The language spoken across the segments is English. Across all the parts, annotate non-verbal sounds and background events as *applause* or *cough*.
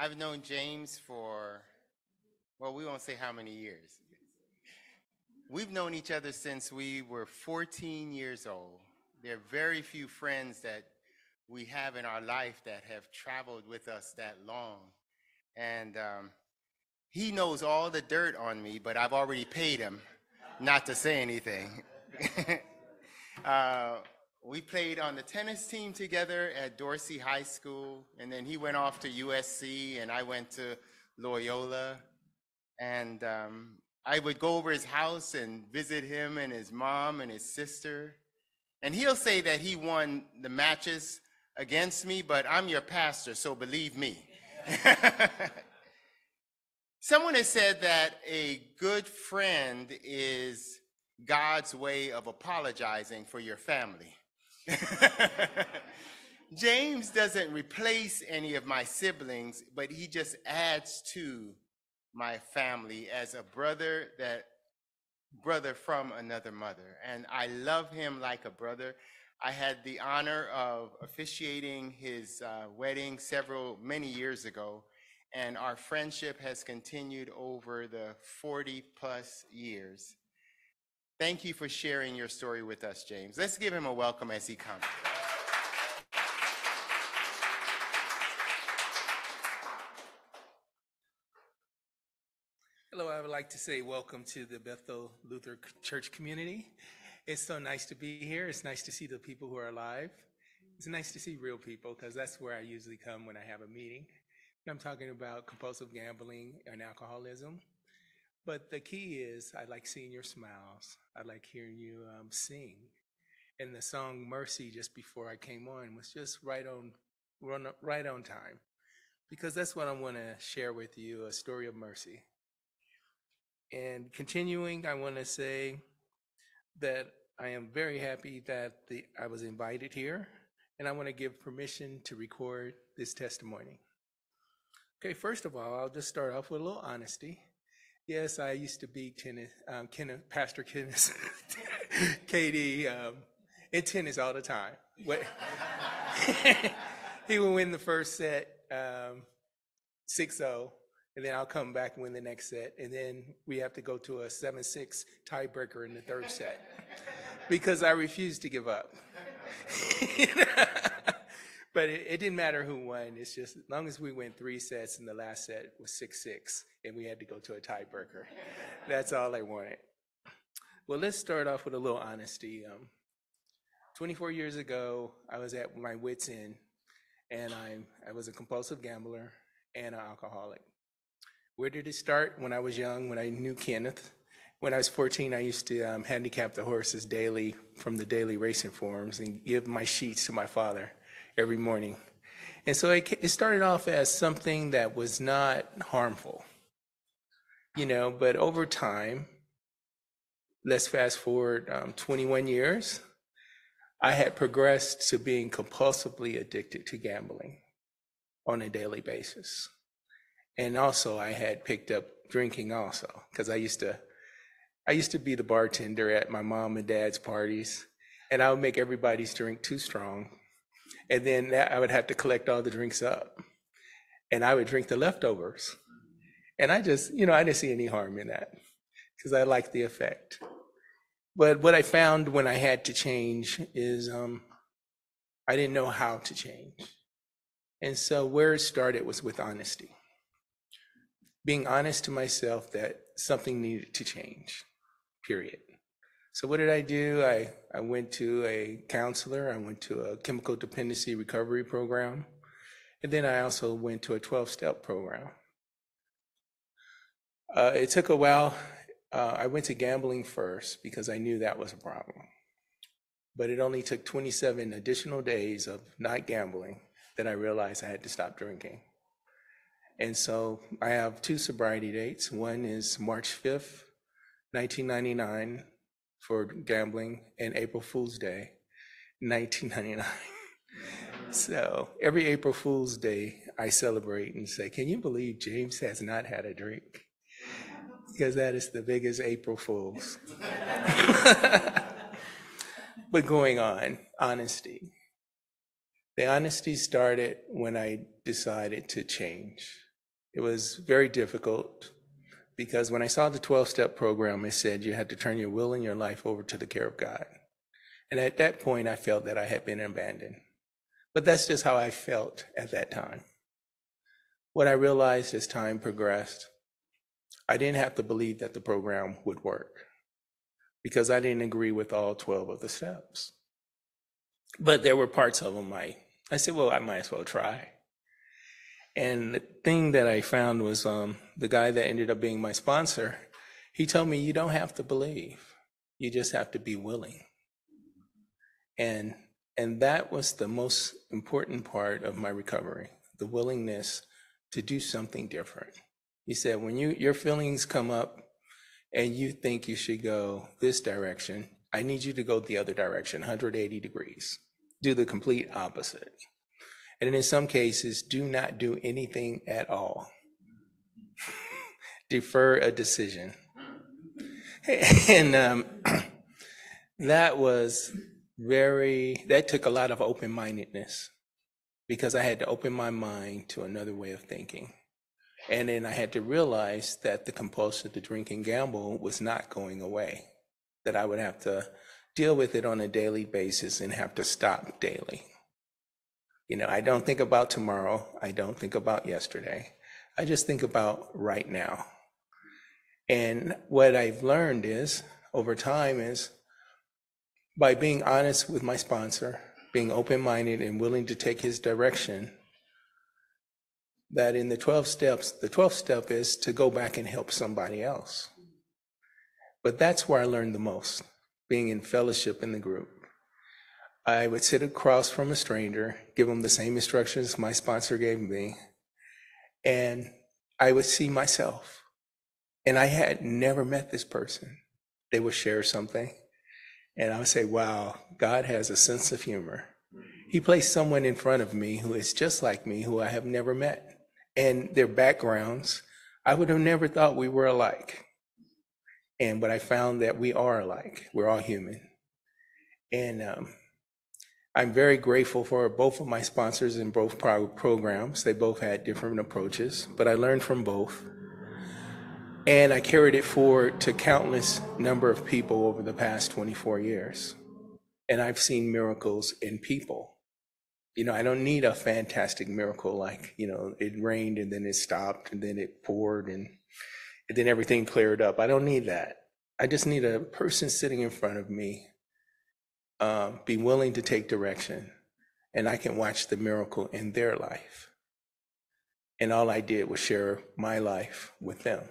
I've known James for, well, we won't say how many years. We've known each other since we were 14 years old. There are very few friends that we have in our life that have traveled with us that long. And um, he knows all the dirt on me, but I've already paid him not to say anything. *laughs* uh, we played on the tennis team together at Dorsey High School, and then he went off to USC, and I went to Loyola. And um, I would go over his house and visit him and his mom and his sister. And he'll say that he won the matches against me, but I'm your pastor, so believe me. *laughs* Someone has said that a good friend is God's way of apologizing for your family. *laughs* James doesn't replace any of my siblings, but he just adds to my family as a brother that brother from another mother. And I love him like a brother. I had the honor of officiating his uh, wedding several, many years ago, and our friendship has continued over the 40 plus years. Thank you for sharing your story with us, James. Let's give him a welcome as he comes. Hello, I would like to say welcome to the Bethel Luther Church community. It's so nice to be here. It's nice to see the people who are alive. It's nice to see real people because that's where I usually come when I have a meeting. I'm talking about compulsive gambling and alcoholism. But the key is, I like seeing your smiles. I like hearing you um, sing. And the song "Mercy" just before I came on was just right on, right on time, because that's what I want to share with you: a story of mercy. And continuing, I want to say that I am very happy that the, I was invited here, and I want to give permission to record this testimony. Okay, first of all, I'll just start off with a little honesty. Yes, I used to be tennis, um, Kenneth, Pastor Kenneth, *laughs* KD, um, in tennis all the time. *laughs* he would win the first set um, 6-0, and then I'll come back and win the next set, and then we have to go to a 7-6 tiebreaker in the third set because I refuse to give up. *laughs* but it, it, didn't matter who won. It's just as long as we went three sets and the last set was six six, and we had to go to a tiebreaker. That's all I wanted. Well, let's start off with a little honesty. Um, 24 years ago, I was at my wits' end, and I I was a compulsive gambler and an alcoholic. Where did it start? When I was young, when I knew Kenneth. When I was 14, I used to um, handicap the horses daily from the daily racing forms and give my sheets to my father every morning. And so it, it started off as something that was not harmful, you know, but over time, let's fast forward um, 21 years, I had progressed to being compulsively addicted to gambling on a daily basis. And also I had picked up drinking also, because I used to I used to be the bartender at my mom and dad's parties, and I would make everybody's drink too strong and then I would have to collect all the drinks up, and I would drink the leftovers. And I just, you know, I didn't see any harm in that because I liked the effect. But what I found when I had to change is um, I didn't know how to change. And so where it started was with honesty. Being honest to myself that something needed to change, period. So what did I do? I, I went to a counselor. I went to a chemical dependency recovery program. And then I also went to a 12 step program. Uh, it took a while. Uh, I went to gambling first because I knew that was a problem. But it only took 27 additional days of not gambling that I realized I had to stop drinking. And so I have two sobriety dates. One is March 5th, 1999, for gambling and April Fool's Day, 1999. *laughs* so every April Fool's Day, I celebrate and say, Can you believe James has not had a drink? Because that is the biggest April Fool's. *laughs* but going on, honesty. The honesty started when I decided to change. It was very difficult because when I saw the 12 step program, it said you had to turn your will and your life over to the care of God. And at that point, I felt that I had been abandoned. But that's just how I felt at that time. What I realized as time progressed, I didn't have to believe that the program would work because I didn't agree with all 12 of the steps. But there were parts of them I, I said, well, I might as well try. And the thing that I found was um, the guy that ended up being my sponsor, he told me, you don't have to believe, you just have to be willing. And, and that was the most important part of my recovery, the willingness to do something different. He said, when you, your feelings come up and you think you should go this direction, I need you to go the other direction, 180 degrees. Do the complete opposite. And in some cases, do not do anything at all. *laughs* Defer a decision. *laughs* And um, *clears throat* that was very, that took a lot of open mindedness because I had to open my mind to another way of thinking. And then I had to realize that the compulsion to drink and gamble was not going away, that I would have to deal with it on a daily basis and have to stop daily. You know, I don't think about tomorrow. I don't think about yesterday. I just think about right now. And what I've learned is over time is by being honest with my sponsor, being open minded and willing to take his direction, that in the 12 steps, the 12th step is to go back and help somebody else. But that's where I learned the most, being in fellowship in the group. I would sit across from a stranger, give them the same instructions my sponsor gave me, and I would see myself. And I had never met this person. They would share something, and I would say, Wow, God has a sense of humor. He placed someone in front of me who is just like me, who I have never met and their backgrounds, I would have never thought we were alike. And but I found that we are alike. We're all human. And um, I'm very grateful for both of my sponsors in both pro- programs. They both had different approaches, but I learned from both. And I carried it forward to countless number of people over the past 24 years. And I've seen miracles in people you know, I don't need a fantastic miracle like, you know, it rained and then it stopped and then it poured and, and then everything cleared up. I don't need that. I just need a person sitting in front of me, um, be willing to take direction, and I can watch the miracle in their life. And all I did was share my life with them.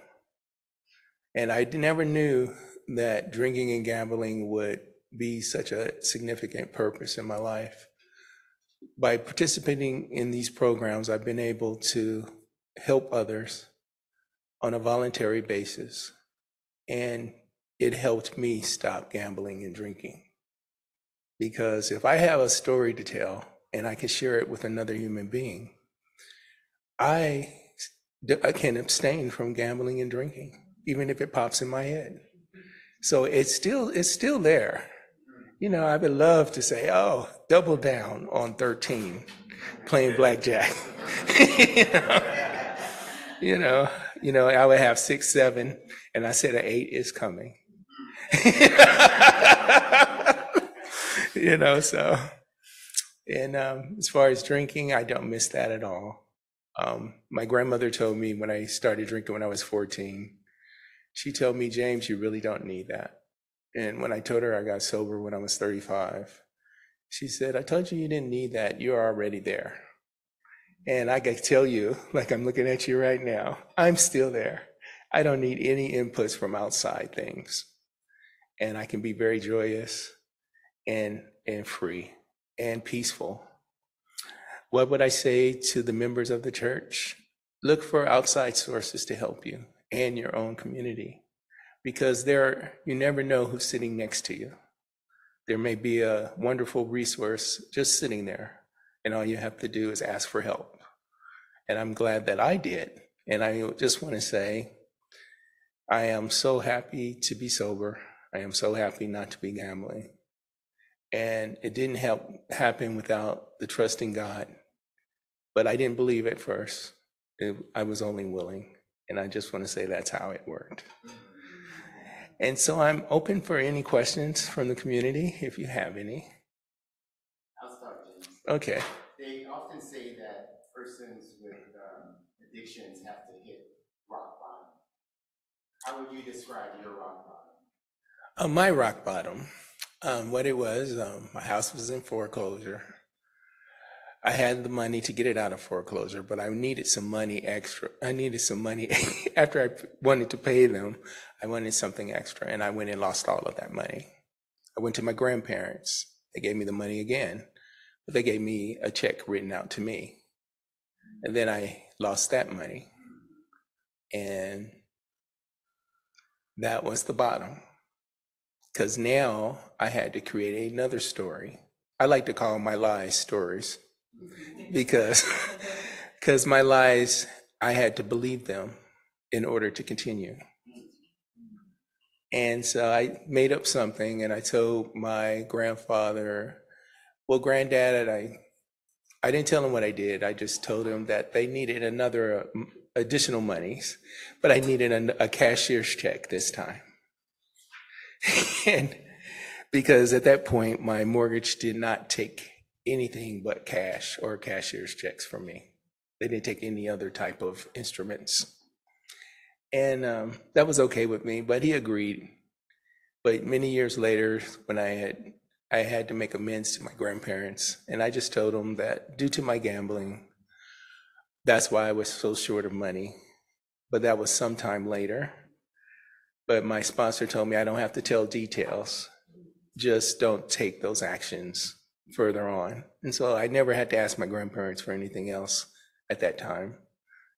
And I never knew that drinking and gambling would be such a significant purpose in my life by participating in these programs, I've been able to help others on a voluntary basis. And it helped me stop gambling and drinking. Because if I have a story to tell and I can share it with another human being, I, I can abstain from gambling and drinking, even if it pops in my head. So it's still it's still there. You know, I would love to say, oh, double down on 13, playing blackjack. you, *laughs* know? you know, you know, I would have six, seven, and I said an eight is coming. *laughs* *laughs* you know, so, and um, as far as drinking, I don't miss that at all. Um, my grandmother told me when I started drinking when I was 14, she told me, James, you really don't need that. And when I told her I got sober when I was 35, she said, I told you you didn't need that. You're already there. And I can tell you, *laughs* like I'm looking at you right now, I'm still there. I don't need any inputs from outside things. And I can be very joyous and, and free and peaceful. What would I say to the members of the church? Look for outside sources to help you and your own community because there you never know who's sitting next to you. There may be a wonderful resource just sitting there, and all you have to do is ask for help. And I'm glad that I did. And I just want to say, I am so happy to be sober. I am so happy not to be gambling. And it didn't help happen without the trusting God. But I didn't believe at first. It- I was only willing, and I just want to say that's how it worked. And so I'm open for any questions from the community, if you have any. I'll start, James. Okay. They often say that persons with um, addictions have to hit rock bottom. How would you describe your rock bottom? Uh, my rock bottom, um, what it was, um, my house was in foreclosure. I had the money to get it out of foreclosure, but I needed some money extra. I needed some money *laughs* after I wanted to pay them. I wanted something extra, and I went and lost all of that money. I went to my grandparents. They gave me the money again, but they gave me a check written out to me. And then I lost that money. And that was the bottom because now I had to create another story. I like to call my lies stories because *laughs* because my lies I had to believe them in order to continue. And so I made up something and I told my grandfather, well, granddad, I I didn't tell him what I did. I just told him that they needed another uh, additional monies, but I needed a, a cashier's check this time. *laughs* and because at that point, my mortgage did not take anything but cash or cashier's checks from me. They didn't take any other type of instruments. And um, that was okay with me, but he agreed. But many years later, when I had I had to make amends to my grandparents, and I just told them that due to my gambling, that's why I was so short of money. But that was sometime later. But my sponsor told me I don't have to tell details, just don't take those actions further on. And so I never had to ask my grandparents for anything else at that time.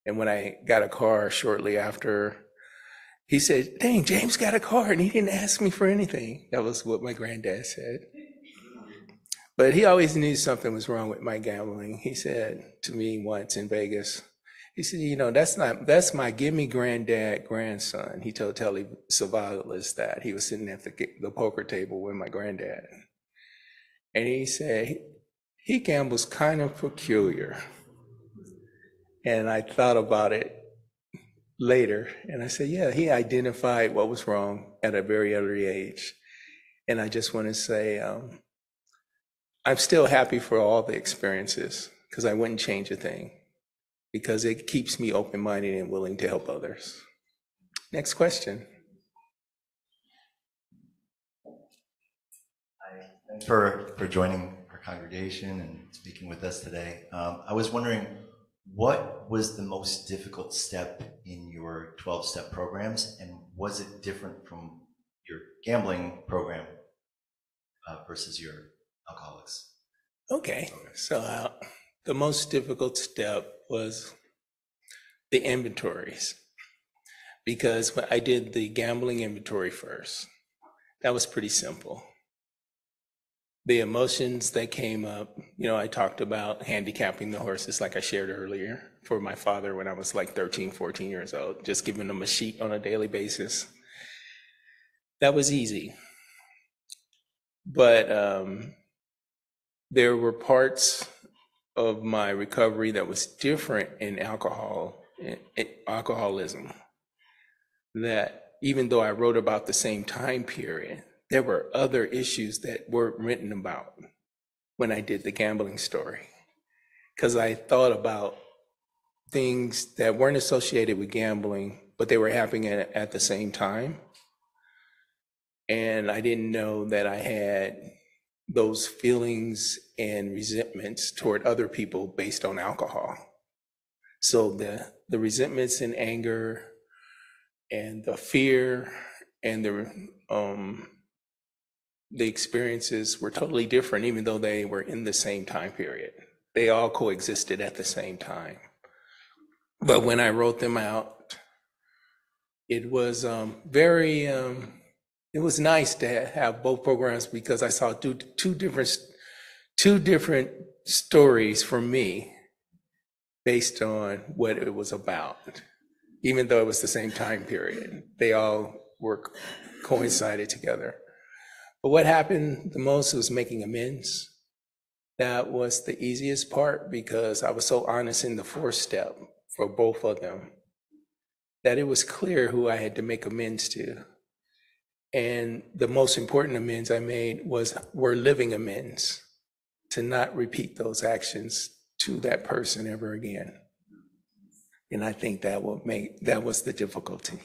And when I got a car shortly after, he said, Dang, James got a car and he didn't ask me for anything. That was what my granddad said. But he always knew something was wrong with my gambling. He said to me once in Vegas, he said, you know, that's not, that's my gimme granddad grandson. He told Telly Savalas that. He was sitting at the, the poker table with my granddad. And he said, he gambles kind of peculiar. And I thought about it later and I said, yeah, he identified what was wrong at a very early age. And I just want to say, um, I'm still happy for all the experiences because I wouldn't change a thing because it keeps me open minded and willing to help others. Next question. Thanks for, for joining our congregation and speaking with us today. Um, I was wondering, what was the most difficult step in your 12 step programs, and was it different from your gambling program uh, versus your alcoholics? Okay, so uh, the most difficult step was the inventories because when I did the gambling inventory first. That was pretty simple. The emotions that came up, you know, I talked about handicapping the horses, like I shared earlier, for my father when I was like 13, 14 years old, just giving them a sheet on a daily basis. That was easy. But um, there were parts of my recovery that was different in alcohol, in, alcoholism. That even though I wrote about the same time period, there were other issues that weren't written about when I did the gambling story. Because I thought about things that weren't associated with gambling, but they were happening at, at the same time. And I didn't know that I had those feelings and resentments toward other people based on alcohol. So the the resentments and anger and the fear and the um the experiences were totally different even though they were in the same time period. They all coexisted at the same time. But when I wrote them out, it was um, very um, it was nice to ha- have both programs because I saw two, two different two different stories for me based on what it was about. Even though it was the same time period, they all were coincided together. But what happened the most was making amends. That was the easiest part because I was so honest in the fourth step for both of them, that it was clear who I had to make amends to. And the most important amends I made was were living amends to not repeat those actions to that person ever again. And I think that will make that was the difficulty.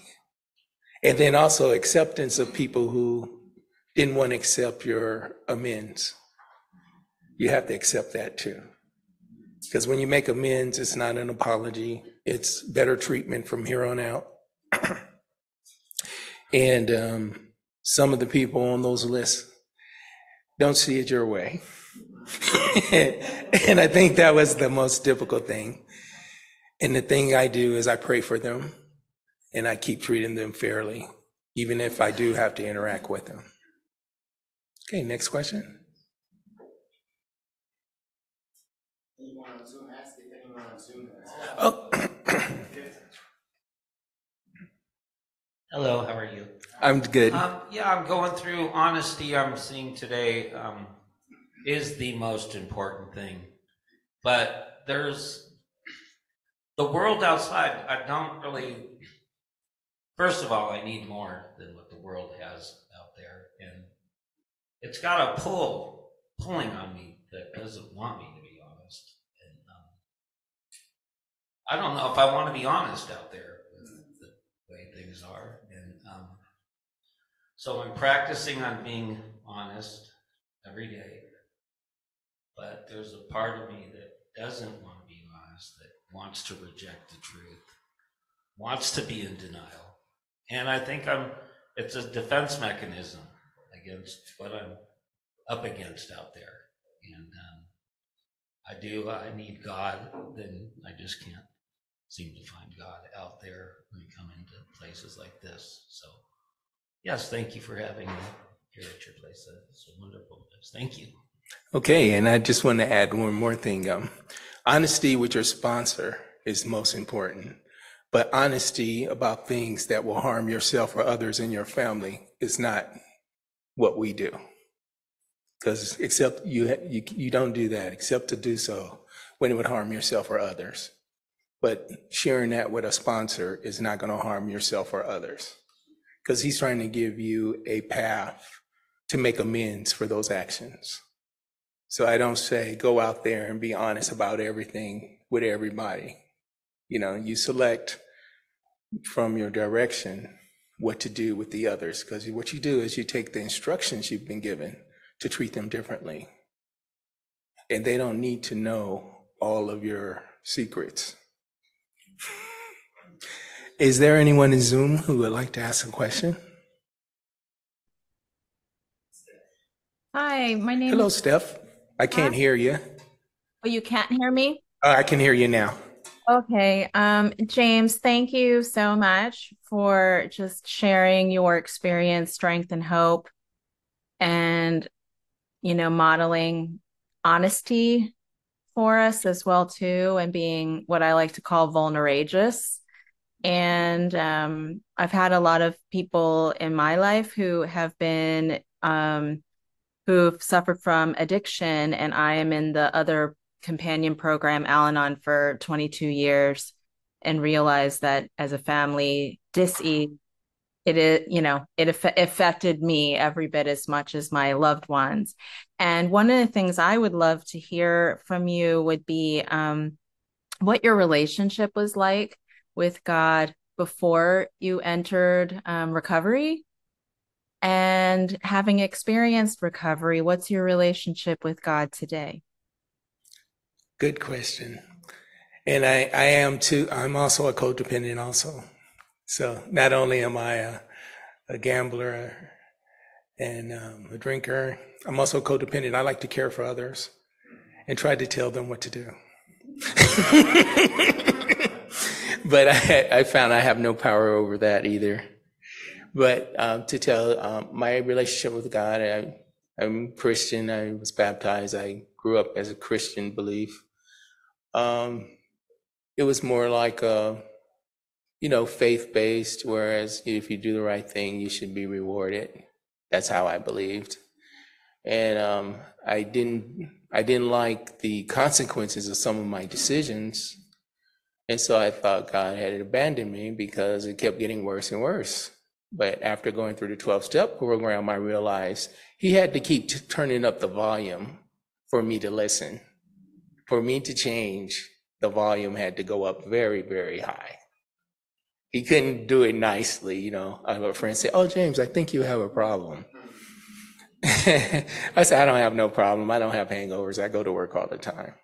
And then also acceptance of people who didn't want to accept your amends. You have to accept that too. Because when you make amends, it's not an apology, it's better treatment from here on out. *clears throat* and um, some of the people on those lists don't see it your way. *laughs* and I think that was the most difficult thing. And the thing I do is I pray for them and I keep treating them fairly, even if I do have to interact with them. Okay, next question. Anyone on Zoom, ask if anyone on Zoom has. Oh, *coughs* *coughs* Hello, how are you? I'm good. Um, yeah, I'm going through honesty. I'm seeing today um, is the most important thing, but there's the world outside. I don't really. First of all, I need more than what the world has out there, and it's got a pull pulling on me that doesn't want me to be honest. And um, I don't know if I want to be honest out there with the way things are, so I'm practicing on being honest every day. But there's a part of me that doesn't want to be honest, that wants to reject the truth, wants to be in denial. And I think I'm, it's a defense mechanism against what I'm up against out there. And um, I do, I need God, then I just can't seem to find God out there when you come into places like this. So, yes, thank you for having me here at your place. It's wonderful. Thank you. Okay, and I just want to add one more thing. Um, honesty with your sponsor is most important, but honesty about things that will harm yourself or others in your family is not what we do. Because except you, you, you don't do that, except to do so when it would harm yourself or others. But sharing that with a sponsor is not going to harm yourself or others. Because he's trying to give you a path to make amends for those actions. So I don't say go out there and be honest about everything with everybody. You know, you select from your direction what to do with the others because what you do is you take the instructions you've been given to treat them differently. And they don't need to know all of your secrets. Is there anyone in Zoom who would like to ask a question? Hi, my name Hello, is. Steph. I can't hear you. Oh, you can't hear me? Oh, I can hear you now. Okay. Um, James, thank you so much for just sharing your experience, strength, and hope, and you know, modeling honesty for us as well too, and being what I like to call vulnerageous. And um, I've had a lot of people in my life who have been um, who've suffered from addiction, and I am in the other companion program, Al Anon, for 22 years, and realized that as a family, dis-ease, it is, you know, it aff- affected me every bit as much as my loved ones. And one of the things I would love to hear from you would be um, what your relationship was like with God before you entered um, recovery and having experienced recovery, what's your relationship with God today? Good question. And I, I am too, I'm also a codependent also. So not only am I a, a gambler and um, a drinker, I'm also codependent. I like to care for others and try to tell them what to do. *laughs* *laughs* but I, I found I have no power over that either. But um, to tell um, my relationship with God, I, I'm Christian. I was baptized. I grew up as a Christian belief. Um, it was more like a, you know, faith based. Whereas if you do the right thing, you should be rewarded. That's how I believed, and um, I didn't. I didn't like the consequences of some of my decisions, And so I thought God had abandoned me because it kept getting worse and worse. But after going through the 12 step program, I realized he had to keep t- turning up the volume for me to listen. For me to change, the volume had to go up very, very high. He couldn't do it nicely, you know. I have a friend say, Oh, James, I think you have a problem. *laughs* I said, I don't have no problem. I don't have hangovers. I go to work all the time.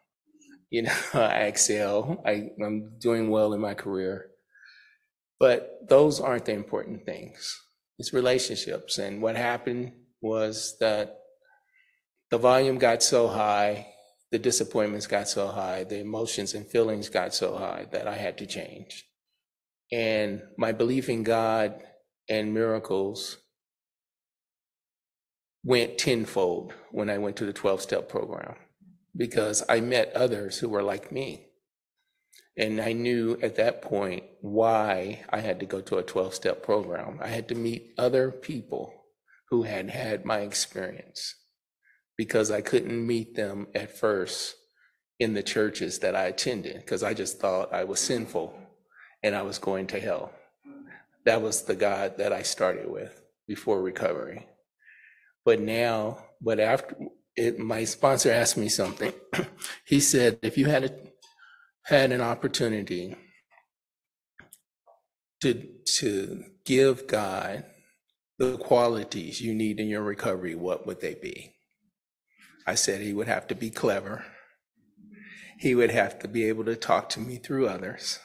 You know, *laughs* I excel. I, I'm doing well in my career. But those aren't the important things. It's relationships. And what happened was that the volume got so high, the disappointments got so high, the emotions and feelings got so high that I had to change. And my belief in God and miracles went tenfold when I went to the 12 step program because I met others who were like me. And I knew at that point why I had to go to a 12 step program. I had to meet other people who had had my experience because I couldn't meet them at first in the churches that I attended because I just thought I was sinful and I was going to hell. That was the God that I started with before recovery. But now, but after it, my sponsor asked me something. *clears throat* he said, if you had a, had an opportunity to to give God the qualities you need in your recovery, what would they be? I said he would have to be clever. He would have to be able to talk to me through others.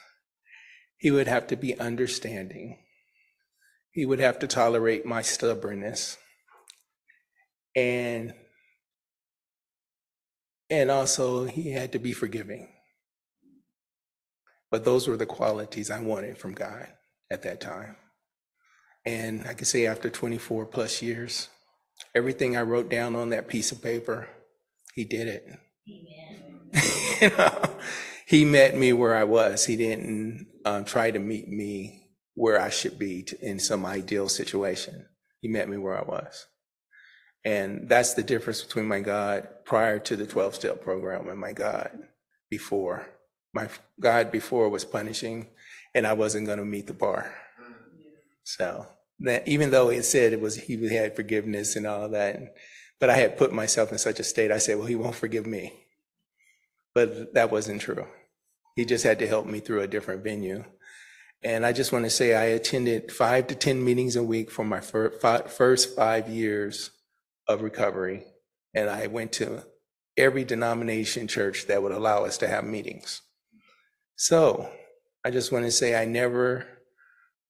He would have to be understanding. He would have to tolerate my stubbornness. And and also he had to be forgiving. But those were the qualities I wanted from God at that time. And I can say after 24 plus years, everything I wrote down on that piece of paper, he did it. you *laughs* know, he met me where I was. He didn't um, try to meet me where I should be to, in some ideal situation. He met me where I was. And that's the difference between my God prior to the 12 step program and my God before. My God before was punishing and I wasn't going to meet the bar. So that even though it said it was, he had forgiveness and all that, but I had put myself in such a state, I said, well, he won't forgive me. But that wasn't true. He just had to help me through a different venue. And I just want to say I attended five to 10 meetings a week for my fir- fi- first five years of recovery. And I went to every denomination church that would allow us to have meetings. So I just want to say I never,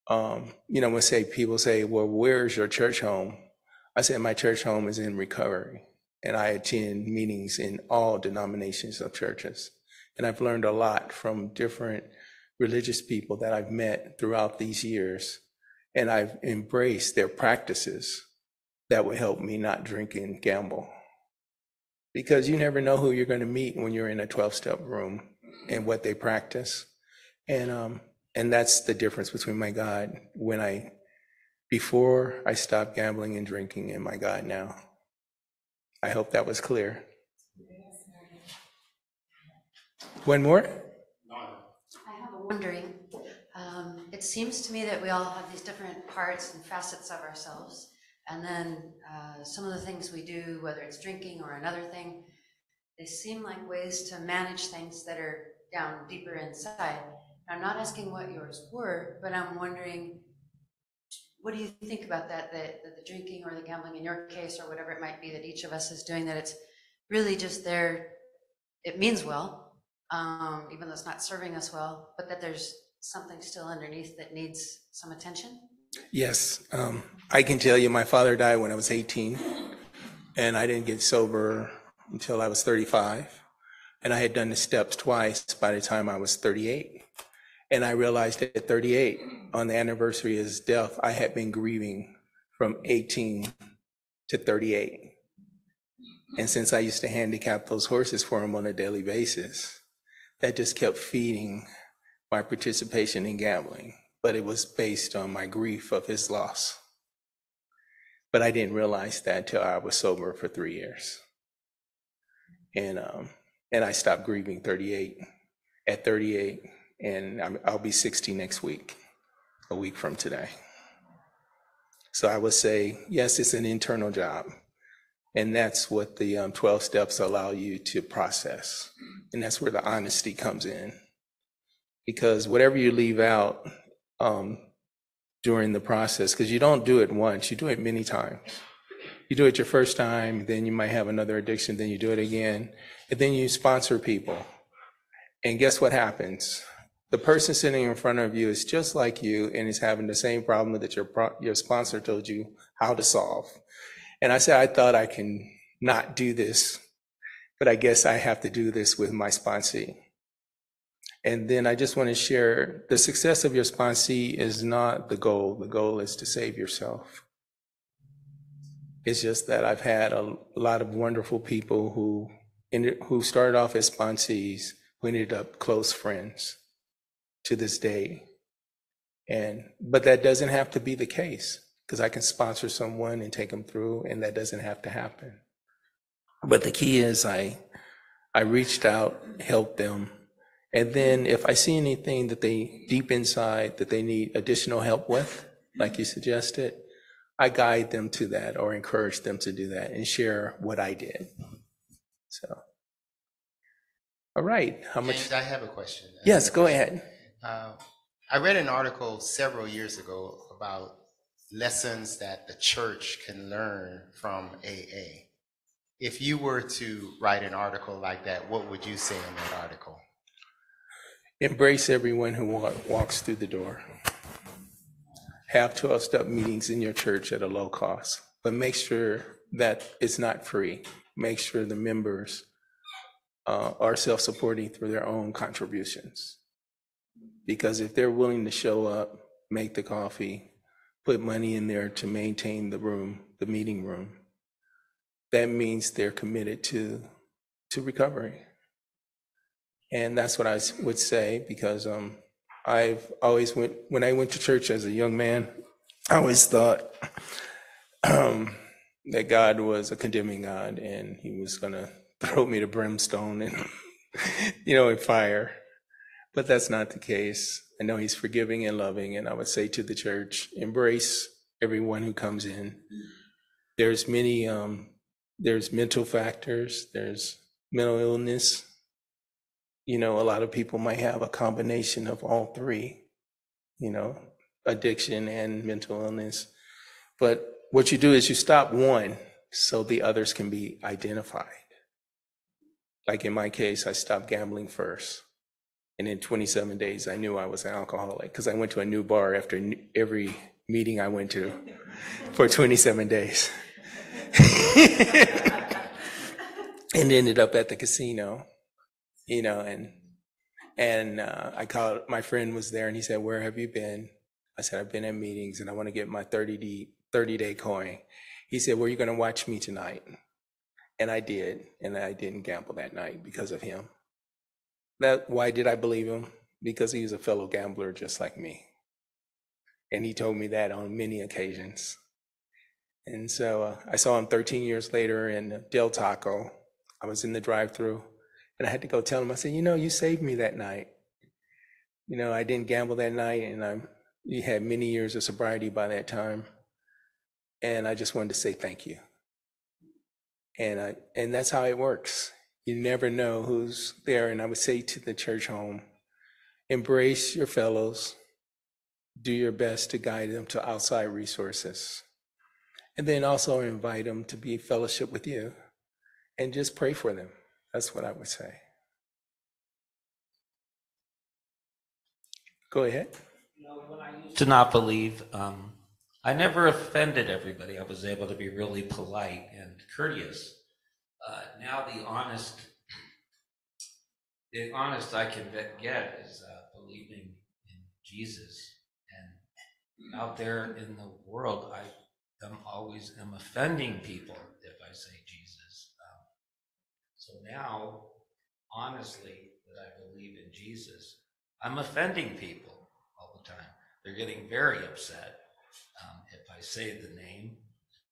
um, you know, when say people say, well, where's your church home? I said, my church home is in recovery. And I attend meetings in all denominations of churches. And I've learned a lot from different religious people that I've met throughout these years. And I've embraced their practices that would help me not drink and gamble. Because you never know who you're going to meet when you're in a 12 step room and what they practice. And, um, and that's the difference between my God when I, before I stopped gambling and drinking and my God now. I hope that was clear. One more? I have a wondering. Um, it seems to me that we all have these different parts and facets of ourselves. And then uh, some of the things we do, whether it's drinking or another thing, they seem like ways to manage things that are down deeper inside. I'm not asking what yours were, but I'm wondering, what do you think about that, that, that the drinking or the gambling in your case, or whatever it might be that each of us is doing, that it's really just there, it means well, um, even though it's not serving us well, but that there's something still underneath that needs some attention? Yes, um, I can tell you, my father died when I was 18, and I didn't get sober until I was 35. And I had done the steps twice by the time I was 38. And I realized at 38, on the anniversary of his death, I had been grieving from 18 to 38. And since I used to handicap those horses for him on a daily basis, that just kept feeding my participation in gambling. But it was based on my grief of his loss. But I didn't realize that until I was sober for three years. And um, and I stopped grieving 38. At 38, and I'm, I'll be 60 next week, a week from today. So I would say, yes, it's an internal job. And that's what the um, 12 steps allow you to process. And that's where the honesty comes in. Because whatever you leave out um, during the process, because you don't do it once, you do it many times. You do it your first time, then you might have another addiction, then you do it again, and then you sponsor people. And guess what happens? The person sitting in front of you is just like you and is having the same problem that your pro- your sponsor told you how to solve. And I said, I thought I can not do this, but I guess I have to do this with my sponsee. And then I just want to share the success of your sponsee is not the goal. The goal is to save yourself. It's just that I've had a lot of wonderful people who ended, who started off as sponsees who ended up close friends to this day. And but that doesn't have to be the case because I can sponsor someone and take them through, and that doesn't have to happen. But the key is I I reached out, helped them, and then if I see anything that they deep inside that they need additional help with, like you suggested, I guide them to that or encourage them to do that and share what I did. So, all right, how much? James, I have a question. Yes, go ahead. Uh, I read an article several years ago about lessons that the church can learn from AA. If you were to write an article like that, what would you say in that article? Embrace everyone who wa- walks through the door. Have 12 step meetings in your church at a low cost, but make sure that it's not free. Make sure the members uh, are self supporting through their own contributions. Because if they're willing to show up, make the coffee, put money in there to maintain the room, the meeting room, that means they're committed to, to recovery. And that's what I would say because um, I've always went when I went to church as a young man. I always thought um, that God was a condemning God and He was gonna *laughs* throw me to brimstone and *laughs* you know in fire. But that's not the case. I know He's forgiving and loving, and I would say to the church, embrace everyone who comes in. There's many. Um, there's mental factors. There's mental illness you know, a lot of people might have a combination of all three, you know, addiction and mental illness. But what you do is you stop one so the others can be identified. Like in my case, I stopped gambling first. And in 27 days, I knew I was an alcoholic because I went to a new bar after every meeting I went to *laughs* for 27 days. *laughs* and ended up at the casino you know, and and uh, I called. My friend was there, and he said, "Where have you been?" I said, "I've been at meetings, and I want to get my 30 day 30 day coin." He said, "Well, you're going to watch me tonight," and I did, and I didn't gamble that night because of him. That why did I believe him? Because he was a fellow gambler just like me, and he told me that on many occasions. And so uh, I saw him 13 years later in Del Taco. I was in the drive-through. And I had to go tell him, I said, you know, you saved me that night. You know, I didn't gamble that night and I you had many years of sobriety by that time. And I just wanted to say thank you. And I and that's how it works. You never know who's there. And I would say to the church home, embrace your fellows, do your best to guide them to outside resources. And then also invite them to be fellowship with you and just pray for them. That's what I would say. Go ahead. to not believe. Um, I never offended everybody. I was able to be really polite and courteous. Uh, now the honest, the honest I can get is uh, believing in Jesus. And out there in the world, I am always am offending people if I say Jesus. Now, honestly, that I believe in Jesus, I'm offending people all the time. They're getting very upset um, if I say the name,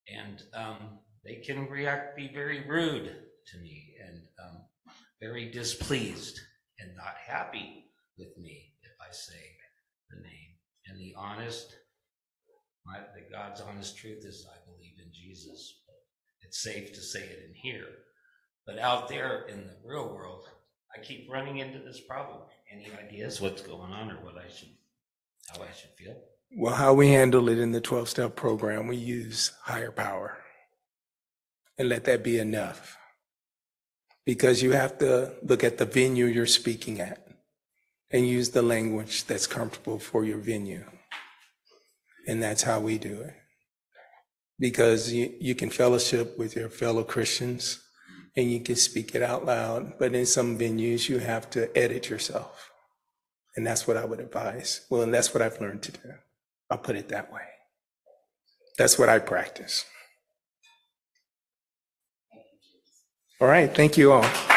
and um, they can react, be very rude to me, and um, very displeased and not happy with me if I say the name. And the honest, my, the God's honest truth is I believe in Jesus. It's safe to say it in here. But out there in the real world, I keep running into this problem. Any ideas what's going on or what I should, how I should feel? Well, how we handle it in the 12 step program, we use higher power and let that be enough. Because you have to look at the venue you're speaking at and use the language that's comfortable for your venue. And that's how we do it. Because you, you can fellowship with your fellow Christians and you can speak it out loud, but in some venues you have to edit yourself. And that's what I would advise. Well, and that's what I've learned to do. I'll put it that way. That's what I practice. All right, thank you all.